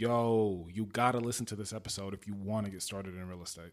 Yo, you gotta listen to this episode if you want to get started in real estate.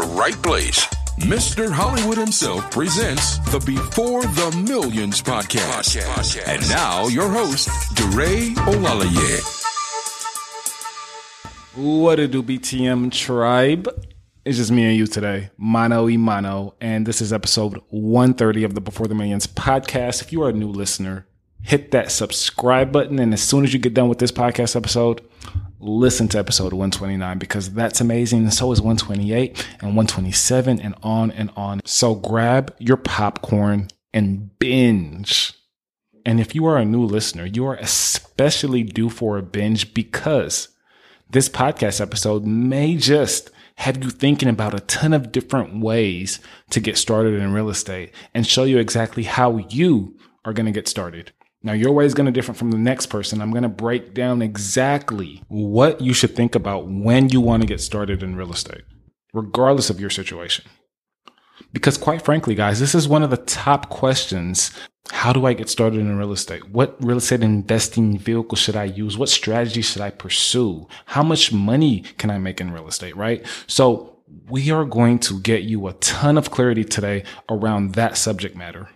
right place. Mr. Hollywood himself presents the Before the Millions podcast. And now your host, DeRay Olalaye. What a do, BTM tribe? It's just me and you today, mano y mano, and this is episode 130 of the Before the Millions podcast. If you are a new listener, hit that subscribe button, and as soon as you get done with this podcast episode, listen to episode 129 because that's amazing. And so is 128 and 127 and on and on. So grab your popcorn and binge. And if you are a new listener, you are especially due for a binge because this podcast episode may just have you thinking about a ton of different ways to get started in real estate and show you exactly how you are going to get started. Now, your way is going to differ from the next person. I'm going to break down exactly what you should think about when you want to get started in real estate, regardless of your situation. Because quite frankly, guys, this is one of the top questions. How do I get started in real estate? What real estate investing vehicle should I use? What strategy should I pursue? How much money can I make in real estate? Right. So we are going to get you a ton of clarity today around that subject matter.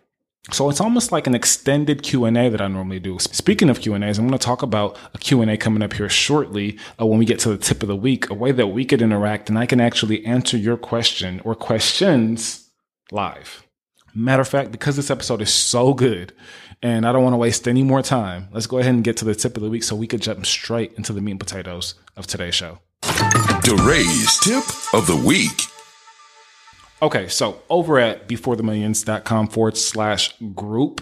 So it's almost like an extended Q&A that I normally do. Speaking of Q&As, I'm going to talk about a Q&A coming up here shortly uh, when we get to the tip of the week, a way that we could interact and I can actually answer your question or questions live. Matter of fact, because this episode is so good and I don't want to waste any more time, let's go ahead and get to the tip of the week so we could jump straight into the meat and potatoes of today's show. DeRay's tip of the week. Okay, so over at beforethemillions.com forward slash group,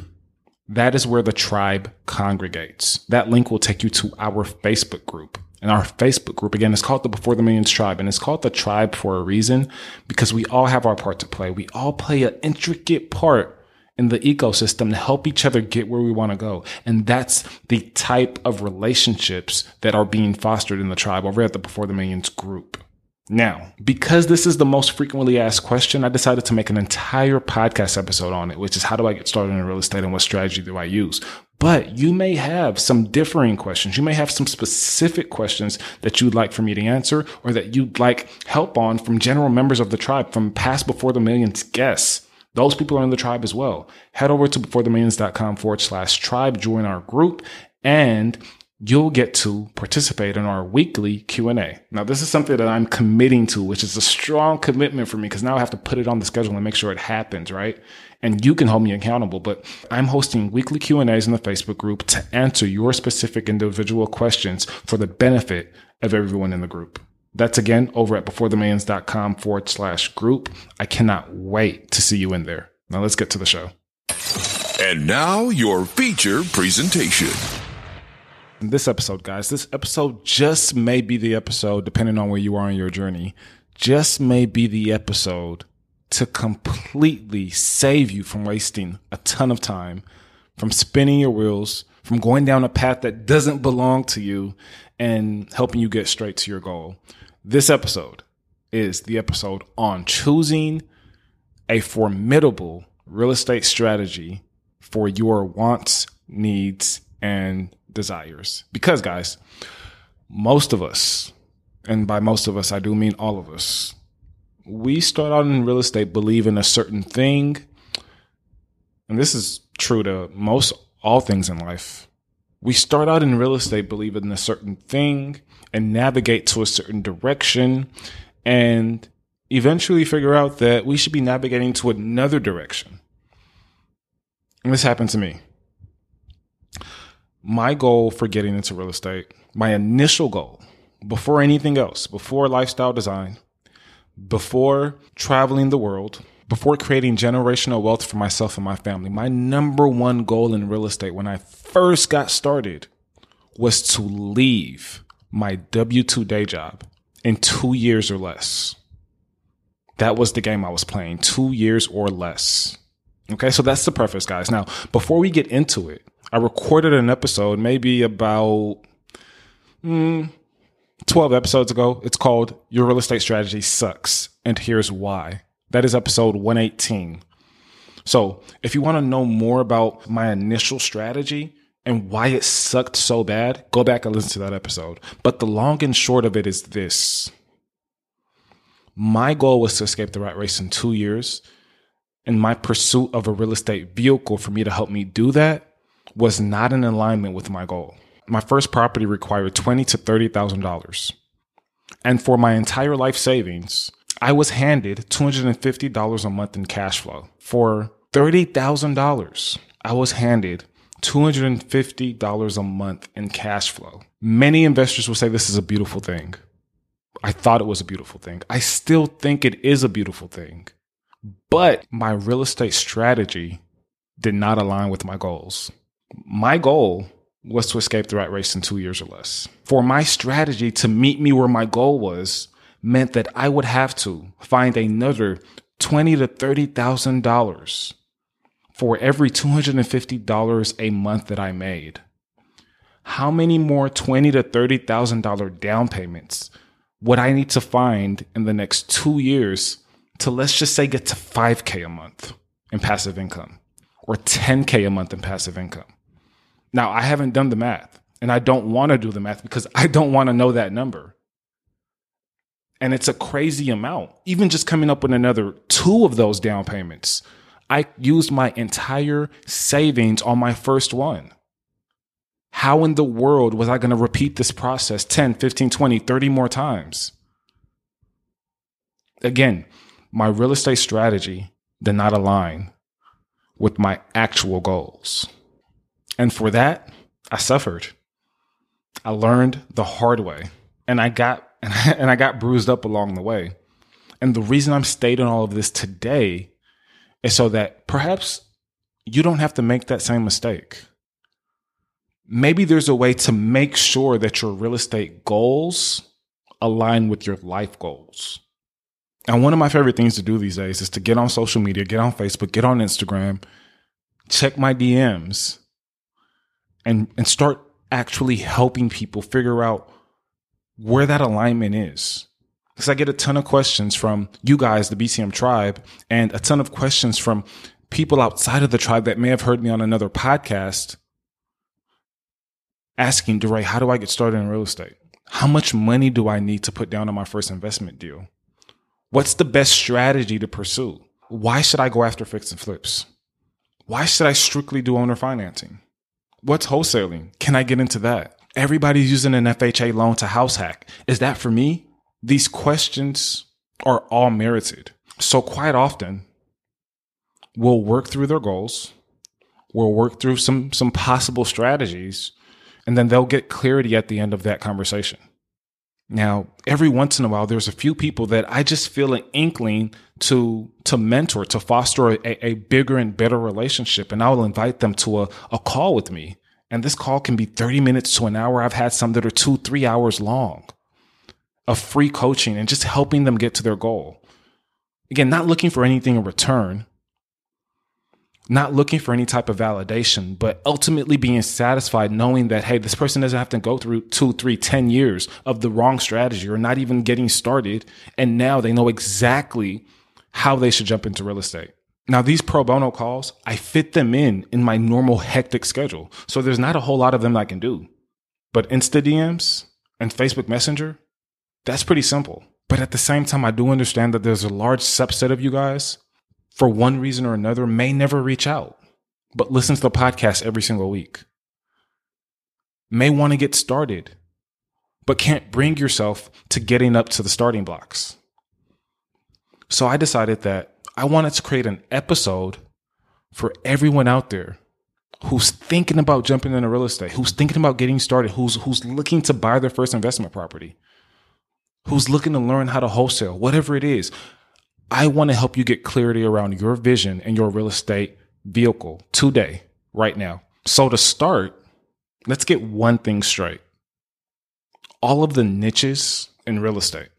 that is where the tribe congregates. That link will take you to our Facebook group. And our Facebook group, again, is called the Before the Millions Tribe. And it's called the tribe for a reason because we all have our part to play. We all play an intricate part in the ecosystem to help each other get where we want to go. And that's the type of relationships that are being fostered in the tribe over at the Before the Millions group. Now, because this is the most frequently asked question, I decided to make an entire podcast episode on it, which is how do I get started in real estate and what strategy do I use? But you may have some differing questions. You may have some specific questions that you'd like for me to answer or that you'd like help on from general members of the tribe, from past Before the Millions guests. Those people are in the tribe as well. Head over to beforethemillions.com forward slash tribe, join our group, and you'll get to participate in our weekly Q&A. Now, this is something that I'm committing to, which is a strong commitment for me because now I have to put it on the schedule and make sure it happens, right? And you can hold me accountable, but I'm hosting weekly Q&As in the Facebook group to answer your specific individual questions for the benefit of everyone in the group. That's again over at beforethemillions.com forward slash group. I cannot wait to see you in there. Now let's get to the show. And now your feature presentation. This episode, guys, this episode just may be the episode, depending on where you are in your journey, just may be the episode to completely save you from wasting a ton of time, from spinning your wheels, from going down a path that doesn't belong to you, and helping you get straight to your goal. This episode is the episode on choosing a formidable real estate strategy for your wants, needs, and desires. Because, guys, most of us, and by most of us, I do mean all of us, we start out in real estate believing a certain thing. And this is true to most all things in life. We start out in real estate believing in a certain thing and navigate to a certain direction and eventually figure out that we should be navigating to another direction. And this happened to me. My goal for getting into real estate, my initial goal, before anything else, before lifestyle design, before traveling the world, before creating generational wealth for myself and my family, my number one goal in real estate when I first got started was to leave my W 2 day job in two years or less. That was the game I was playing, two years or less. Okay, so that's the preface, guys. Now, before we get into it, I recorded an episode maybe about mm, 12 episodes ago. It's called Your Real Estate Strategy Sucks, and Here's Why. That is episode 118. So, if you want to know more about my initial strategy and why it sucked so bad, go back and listen to that episode. But the long and short of it is this my goal was to escape the rat race in two years. And my pursuit of a real estate vehicle for me to help me do that was not in alignment with my goal. My first property required twenty to thirty thousand dollars. And for my entire life savings, I was handed $250 a month in cash flow. For $30,000, I was handed $250 a month in cash flow. Many investors will say this is a beautiful thing. I thought it was a beautiful thing. I still think it is a beautiful thing. But my real estate strategy did not align with my goals. My goal was to escape the rat race in two years or less. For my strategy to meet me where my goal was meant that I would have to find another twenty to thirty thousand dollars for every two hundred and fifty dollars a month that I made. How many more twenty to thirty thousand dollar down payments would I need to find in the next two years to let's just say get to five k a month in passive income or ten k a month in passive income? Now I haven't done the math, and I don't want to do the math because I don't want to know that number and it's a crazy amount. Even just coming up with another two of those down payments, I used my entire savings on my first one. How in the world was I going to repeat this process 10, 15, 20, 30 more times? Again, my real estate strategy did not align with my actual goals. And for that, I suffered. I learned the hard way and I got and I, got bruised up along the way. And the reason I'm stating all of this today is so that perhaps you don't have to make that same mistake. Maybe there's a way to make sure that your real estate goals align with your life goals. And one of my favorite things to do these days is to get on social media, get on Facebook, get on Instagram, check my DMs, and, and start actually helping people figure out where that alignment is. Because I get a ton of questions from you guys, the BTM tribe, and a ton of questions from people outside of the tribe that may have heard me on another podcast asking, DeRay, how do I get started in real estate? How much money do I need to put down on my first investment deal? What's the best strategy to pursue? Why should I go after fix and flips? Why should I strictly do owner financing? What's wholesaling? Can I get into that? Everybody's using an FHA loan to house hack. Is that for me? These questions are all merited. So quite often, we'll work through their goals. We'll work through some, some possible strategies and then they'll get clarity at the end of that conversation. Now, every once in a while, there's a few people that I just feel an inkling to to mentor, to foster a, a bigger and better relationship, and I will invite them to a, a call with me. And this call can be 30 minutes to an hour. I've had some that are two, three hours long of free coaching and just helping them get to their goal. Again, not looking for anything in return, not looking for any type of validation, but ultimately being satisfied knowing that, hey, this person doesn't have to go through two, three, ten years of the wrong strategy or not even getting started. And now they know exactly how they should jump into real estate. Now, these pro bono calls, I fit them in in my normal hectic schedule. So there's not a whole lot of them I can do. But Insta DMs and Facebook Messenger, that's pretty simple. But at the same time, I do understand that there's a large subset of you guys, for one reason or another, may never reach out, but listen to the podcast every single week. may want to get started, but can't bring yourself to getting up to the starting blocks. So I decided that I wanted to create an episode for everyone out there who's thinking about jumping into real estate, who's thinking about getting started, who's who's looking to buy their first investment property, who's looking to learn how to wholesale, whatever it is. I want to help you get clarity around your vision and your real estate vehicle today, right now. So to start, let's get one thing straight. All of the niches in real estate,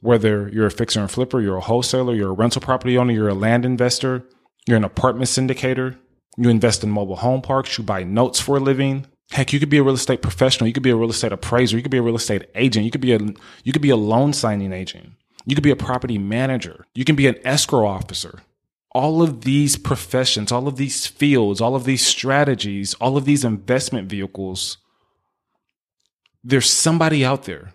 whether you're a fixer and flipper, you're a wholesaler, you're a rental property owner, you're a land investor, you're an apartment syndicator, you invest in mobile home parks, you buy notes for a living. Heck, you could be a real estate professional, you could be a real estate appraiser, you could be a real estate agent, you could be a you could be a loan signing agent. You could be a property manager. You can be an escrow officer. All of these professions, all of these fields, all of these strategies, all of these investment vehicles, there's somebody out there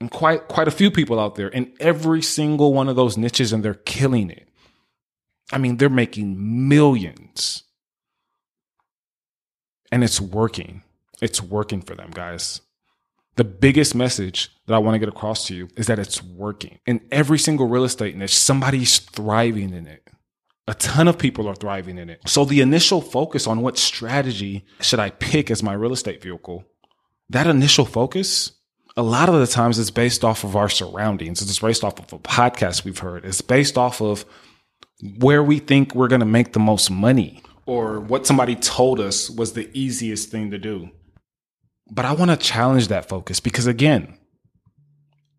and quite quite a few people out there in every single one of those niches and they're killing it. I mean, they're making millions. And it's working. It's working for them, guys. The biggest message that I want to get across to you is that it's working. In every single real estate niche, somebody's thriving in it. A ton of people are thriving in it. So the initial focus on what strategy should I pick as my real estate vehicle, that initial focus, a lot of the times it's based off of our surroundings. It's based off of a podcast we've heard. It's based off of where we think we're going to make the most money or what somebody told us was the easiest thing to do. But I want to challenge that focus because again,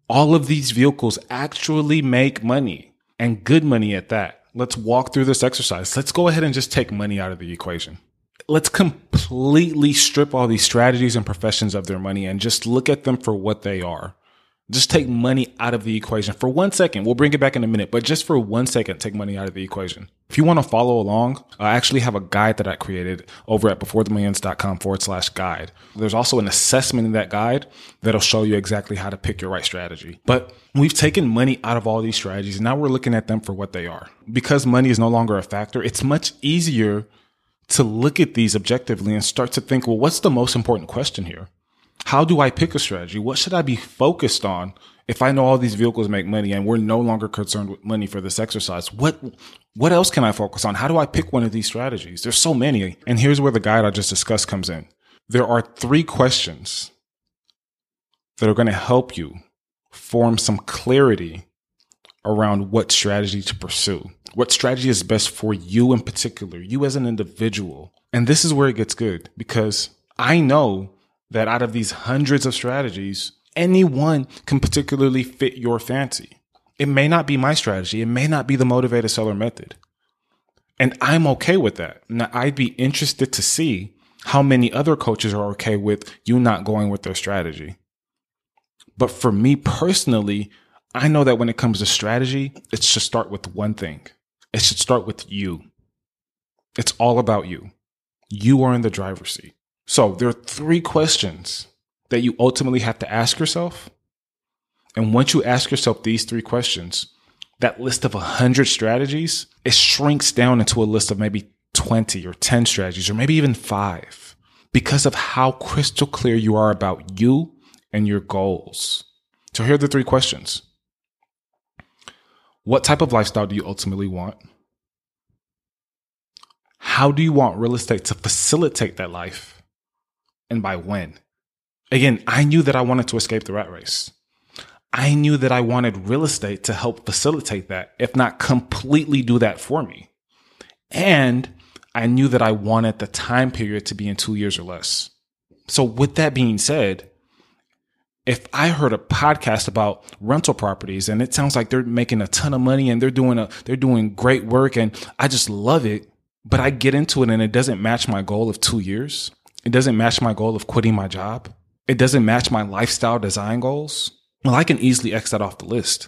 all of these vehicles actually make money and good money at that. Let's walk through this exercise. Let's go ahead and just take money out of the equation. Let's completely strip all these strategies and professions of their money and just look at them for what they are. Just take money out of the equation for one second. We'll bring it back in a minute, but just for one second, take money out of the equation. If you want to follow along, I actually have a guide that I created over at beforethemillions.com forward slash guide. There's also an assessment in that guide that'll show you exactly how to pick your right strategy. But we've taken money out of all these strategies and now we're looking at them for what they are. Because money is no longer a factor, it's much easier to look at these objectively and start to think, well, what's the most important question here? How do I pick a strategy? What should I be focused on if I know all these vehicles make money and we're no longer concerned with money for this exercise? What what else can I focus on? How do I pick one of these strategies? There's so many. And here's where the guide I just discussed comes in. There are three questions that are going to help you form some clarity around what strategy to pursue. What strategy is best for you in particular, you as an individual. And this is where it gets good because I know that out of these hundreds of strategies, any one can particularly fit your fancy. It may not be my strategy. It may not be the motivated seller method. And I'm okay with that. Now, I'd be interested to see how many other coaches are okay with you not going with their strategy. But for me personally, I know that when it comes to strategy, it should start with one thing. It should start with you. It's all about you. You are in the driver's seat. So there are three questions that you ultimately have to ask yourself. And once you ask yourself these three questions, that list of 100 strategies, it shrinks down into a list of maybe 20 or 10 strategies or maybe even five because of how crystal clear you are about you and your goals. So here are the three questions. What type of lifestyle do you ultimately want? How do you want real estate to facilitate that life? And by when. Again, I knew that I wanted to escape the rat race. I knew that I wanted real estate to help facilitate that, if not completely do that for me. And I knew that I wanted the time period to be in two years or less. So, with that being said, if I heard a podcast about rental properties and it sounds like they're making a ton of money and they're doing a they're doing great work and I just love it, but I get into it and it doesn't match my goal of 2 years, it doesn't match my goal of quitting my job. It doesn't match my lifestyle design goals. Well, I can easily X that off the list.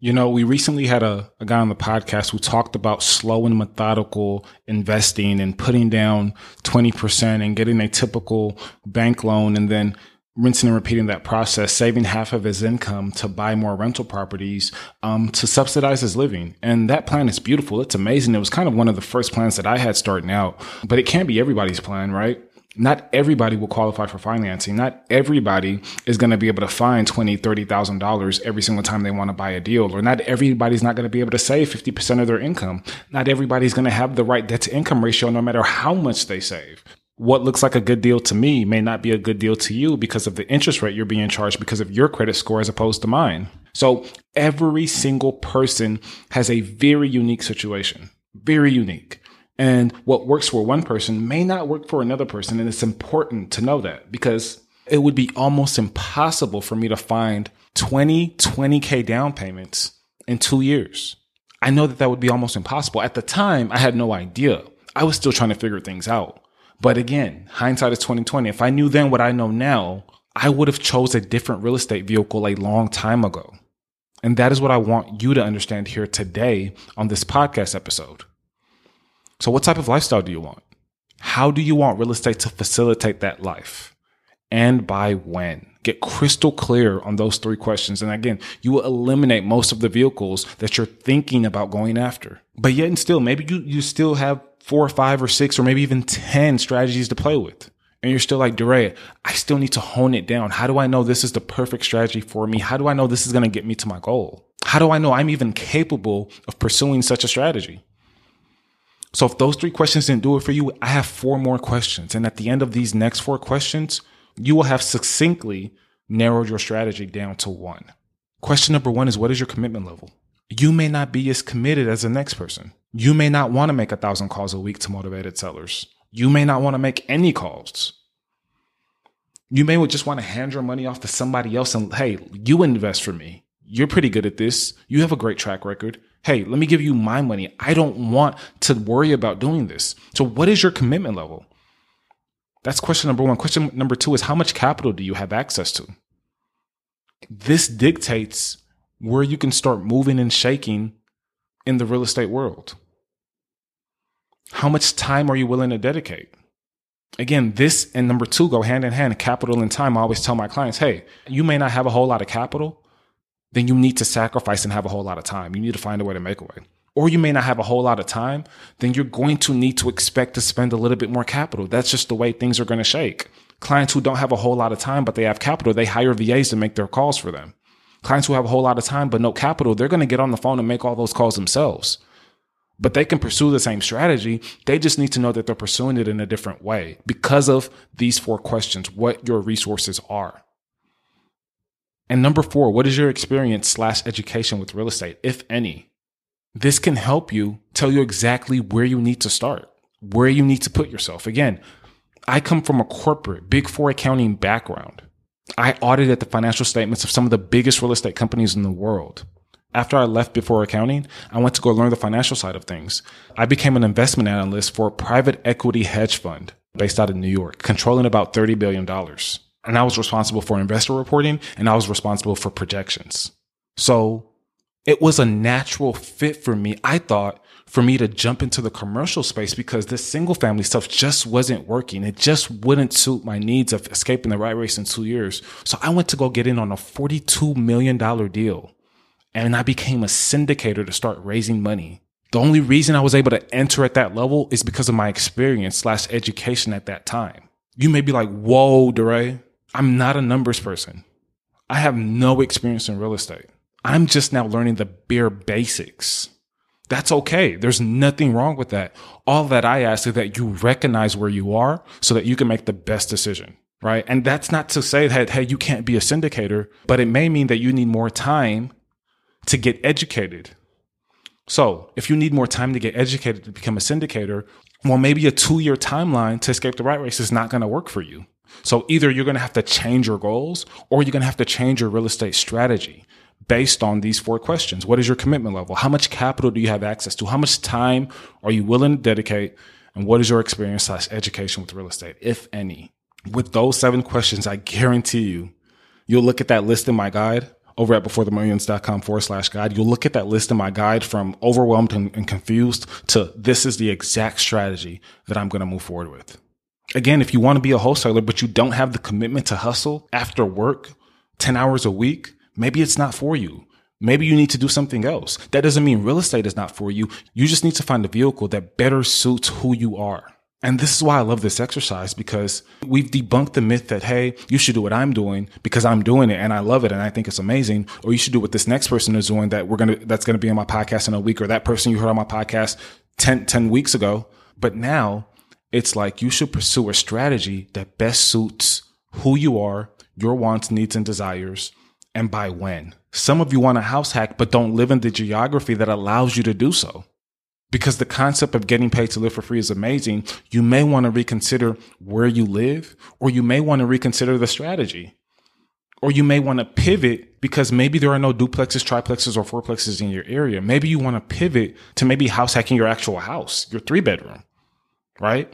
You know, we recently had a, a guy on the podcast who talked about slow and methodical investing and putting down 20% and getting a typical bank loan and then rinsing and repeating that process, saving half of his income to buy more rental properties um, to subsidize his living. And that plan is beautiful. It's amazing. It was kind of one of the first plans that I had starting out, but it can't be everybody's plan, right? Not everybody will qualify for financing. Not everybody is going to be able to find twenty, thirty thousand dollars every single time they want to buy a deal, or not everybody's not going to be able to save fifty percent of their income. Not everybody's going to have the right debt to income ratio, no matter how much they save. What looks like a good deal to me may not be a good deal to you because of the interest rate you're being charged because of your credit score as opposed to mine. So every single person has a very unique situation, very unique. And what works for one person may not work for another person. And it's important to know that because it would be almost impossible for me to find 20, 20K down payments in two years. I know that that would be almost impossible. At the time, I had no idea. I was still trying to figure things out. But again, hindsight is 2020. If I knew then what I know now, I would have chose a different real estate vehicle a long time ago. And that is what I want you to understand here today on this podcast episode. So, what type of lifestyle do you want? How do you want real estate to facilitate that life? And by when? Get crystal clear on those three questions. And again, you will eliminate most of the vehicles that you're thinking about going after. But yet and still, maybe you, you still have four or five or six or maybe even 10 strategies to play with. And you're still like, DeRay, I still need to hone it down. How do I know this is the perfect strategy for me? How do I know this is going to get me to my goal? How do I know I'm even capable of pursuing such a strategy? So if those three questions didn't do it for you, I have four more questions. And at the end of these next four questions, you will have succinctly narrowed your strategy down to one. Question number one is what is your commitment level? You may not be as committed as the next person. You may not want to make a thousand calls a week to motivated sellers. You may not want to make any calls. You may just want to hand your money off to somebody else and, hey, you invest for me. You're pretty good at this. You have a great track record. Hey, let me give you my money. I don't want to worry about doing this. So, what is your commitment level? That's question number one. Question number two is how much capital do you have access to? This dictates where you can start moving and shaking in the real estate world. How much time are you willing to dedicate? Again, this and number two go hand in hand capital and time. I always tell my clients, hey, you may not have a whole lot of capital, then you need to sacrifice and have a whole lot of time. You need to find a way to make a way. Or you may not have a whole lot of time, then you're going to need to expect to spend a little bit more capital. That's just the way things are going to shake. Clients who don't have a whole lot of time, but they have capital, they hire VAs to make their calls for them. Clients who have a whole lot of time, but no capital, they're going to get on the phone and make all those calls themselves. But they can pursue the same strategy. They just need to know that they're pursuing it in a different way because of these four questions, what your resources are. And number four, what is your experience slash education with real estate, if any? This can help you tell you exactly where you need to start, where you need to put yourself. Again, I come from a corporate big four accounting background. I audited the financial statements of some of the biggest real estate companies in the world. After I left before accounting, I went to go learn the financial side of things. I became an investment analyst for a private equity hedge fund based out of New York, controlling about $30 billion. And I was responsible for investor reporting and I was responsible for projections. So it was a natural fit for me. I thought for me to jump into the commercial space because this single family stuff just wasn't working. It just wouldn't suit my needs of escaping the rat race in two years. So I went to go get in on a $42 million deal and I became a syndicator to start raising money. The only reason I was able to enter at that level is because of my experience slash education at that time. You may be like, whoa, DeRay, I'm not a numbers person. I have no experience in real estate. I'm just now learning the bare basics. That's okay. There's nothing wrong with that. All that I ask is that you recognize where you are so that you can make the best decision, right? And that's not to say that, hey, you can't be a syndicator, but it may mean that you need more time to get educated. So if you need more time to get educated to become a syndicator, well, maybe a two year timeline to escape the rat race is not going to work for you. So either you're going to have to change your goals or you're going to have to change your real estate strategy based on these four questions. What is your commitment level? How much capital do you have access to? How much time are you willing to dedicate? And what is your experience slash education with real estate, if any? With those seven questions, I guarantee you, you'll look at that list in my guide over at beforethemillions.com forward slash guide. You'll look at that list in my guide from overwhelmed and, and confused to this is the exact strategy that I'm going to move forward with. Again, if you want to be a wholesaler, but you don't have the commitment to hustle after work 10 hours a week, maybe it's not for you. Maybe you need to do something else. That doesn't mean real estate is not for you. You just need to find a vehicle that better suits who you are. And this is why I love this exercise because we've debunked the myth that, hey, you should do what I'm doing because I'm doing it and I love it and I think it's amazing. Or you should do what this next person is doing that we're going to, that's going to be on my podcast in a week or that person you heard on my podcast 10, 10 weeks ago. But now it's like you should pursue a strategy that best suits who you are, your wants, needs, and desires, and by when. Some of you want a house hack, but don't live in the geography that allows you to do so because the concept of getting paid to live for free is amazing, you may want to reconsider where you live, or you may want to reconsider the strategy. Or you may want to pivot because maybe there are no duplexes, triplexes, or fourplexes in your area. Maybe you want to pivot to maybe house hacking your actual house, your three bedroom, right?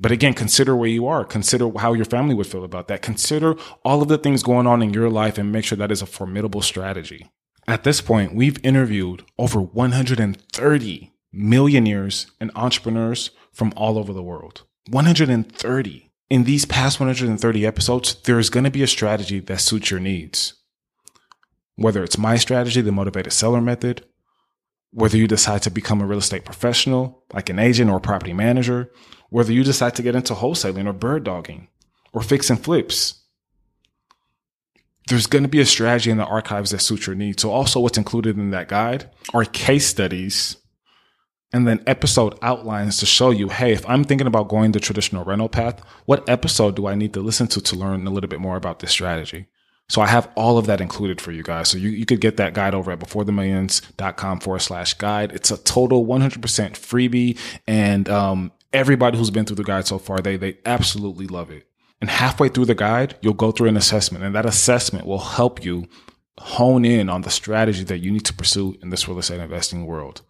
But again, consider where you are. Consider how your family would feel about that. Consider all of the things going on in your life and make sure that is a formidable strategy. At this point, we've interviewed over 130 millionaires and entrepreneurs from all over the world. 130. In these past 130 episodes, there is going to be a strategy that suits your needs. Whether it's my strategy, the motivated seller method, whether you decide to become a real estate professional, like an agent or property manager, whether you decide to get into wholesaling or bird dogging or fix and flips, there's going to be a strategy in the archives that suits your needs. So also what's included in that guide are case studies and then episode outlines to show you, hey, if I'm thinking about going the traditional rental path, what episode do I need to listen to to learn a little bit more about this strategy? So I have all of that included for you guys. So you, you could get that guide over at beforethemillions.com forward slash guide. It's a total 100% freebie. And, um, everybody who's been through the guide so far, they, they absolutely love it. And halfway through the guide, you'll go through an assessment and that assessment will help you hone in on the strategy that you need to pursue in this real estate investing world.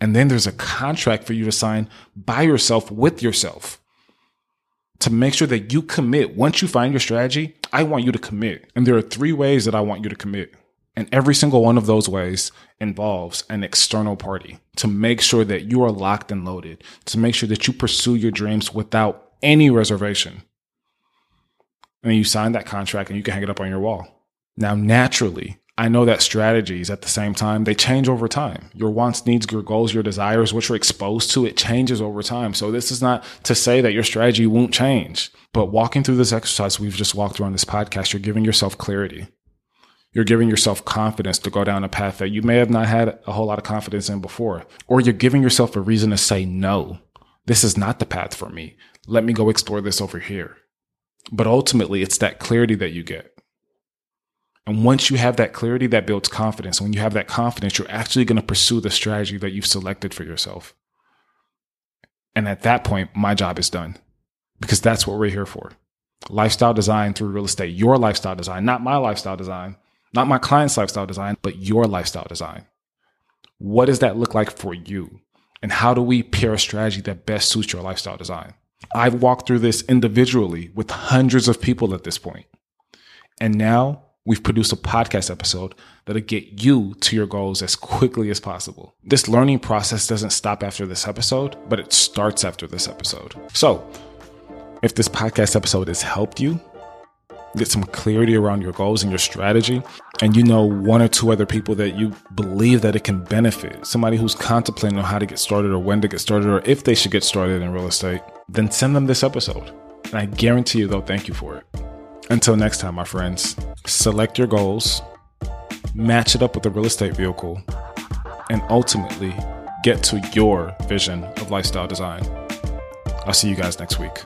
And then there's a contract for you to sign by yourself with yourself to make sure that you commit. Once you find your strategy, I want you to commit. And there are three ways that I want you to commit. And every single one of those ways involves an external party to make sure that you are locked and loaded, to make sure that you pursue your dreams without any reservation. And you sign that contract and you can hang it up on your wall. Now, naturally, I know that strategies at the same time, they change over time. Your wants, needs, your goals, your desires, what you're exposed to, it changes over time. So this is not to say that your strategy won't change, but walking through this exercise we've just walked through on this podcast, you're giving yourself clarity. You're giving yourself confidence to go down a path that you may have not had a whole lot of confidence in before, or you're giving yourself a reason to say, no, this is not the path for me. Let me go explore this over here. But ultimately, it's that clarity that you get. And once you have that clarity, that builds confidence. When you have that confidence, you're actually going to pursue the strategy that you've selected for yourself. And at that point, my job is done because that's what we're here for. Lifestyle design through real estate, your lifestyle design, not my lifestyle design, not my client's lifestyle design, but your lifestyle design. What does that look like for you? And how do we pair a strategy that best suits your lifestyle design? I've walked through this individually with hundreds of people at this point. And now we've produced a podcast episode that'll get you to your goals as quickly as possible. This learning process doesn't stop after this episode, but it starts after this episode. So, if this podcast episode has helped you get some clarity around your goals and your strategy, and you know one or two other people that you believe that it can benefit, somebody who's contemplating on how to get started or when to get started or if they should get started in real estate, then send them this episode. And I guarantee you they'll thank you for it. Until next time, my friends, select your goals, match it up with a real estate vehicle, and ultimately get to your vision of lifestyle design. I'll see you guys next week.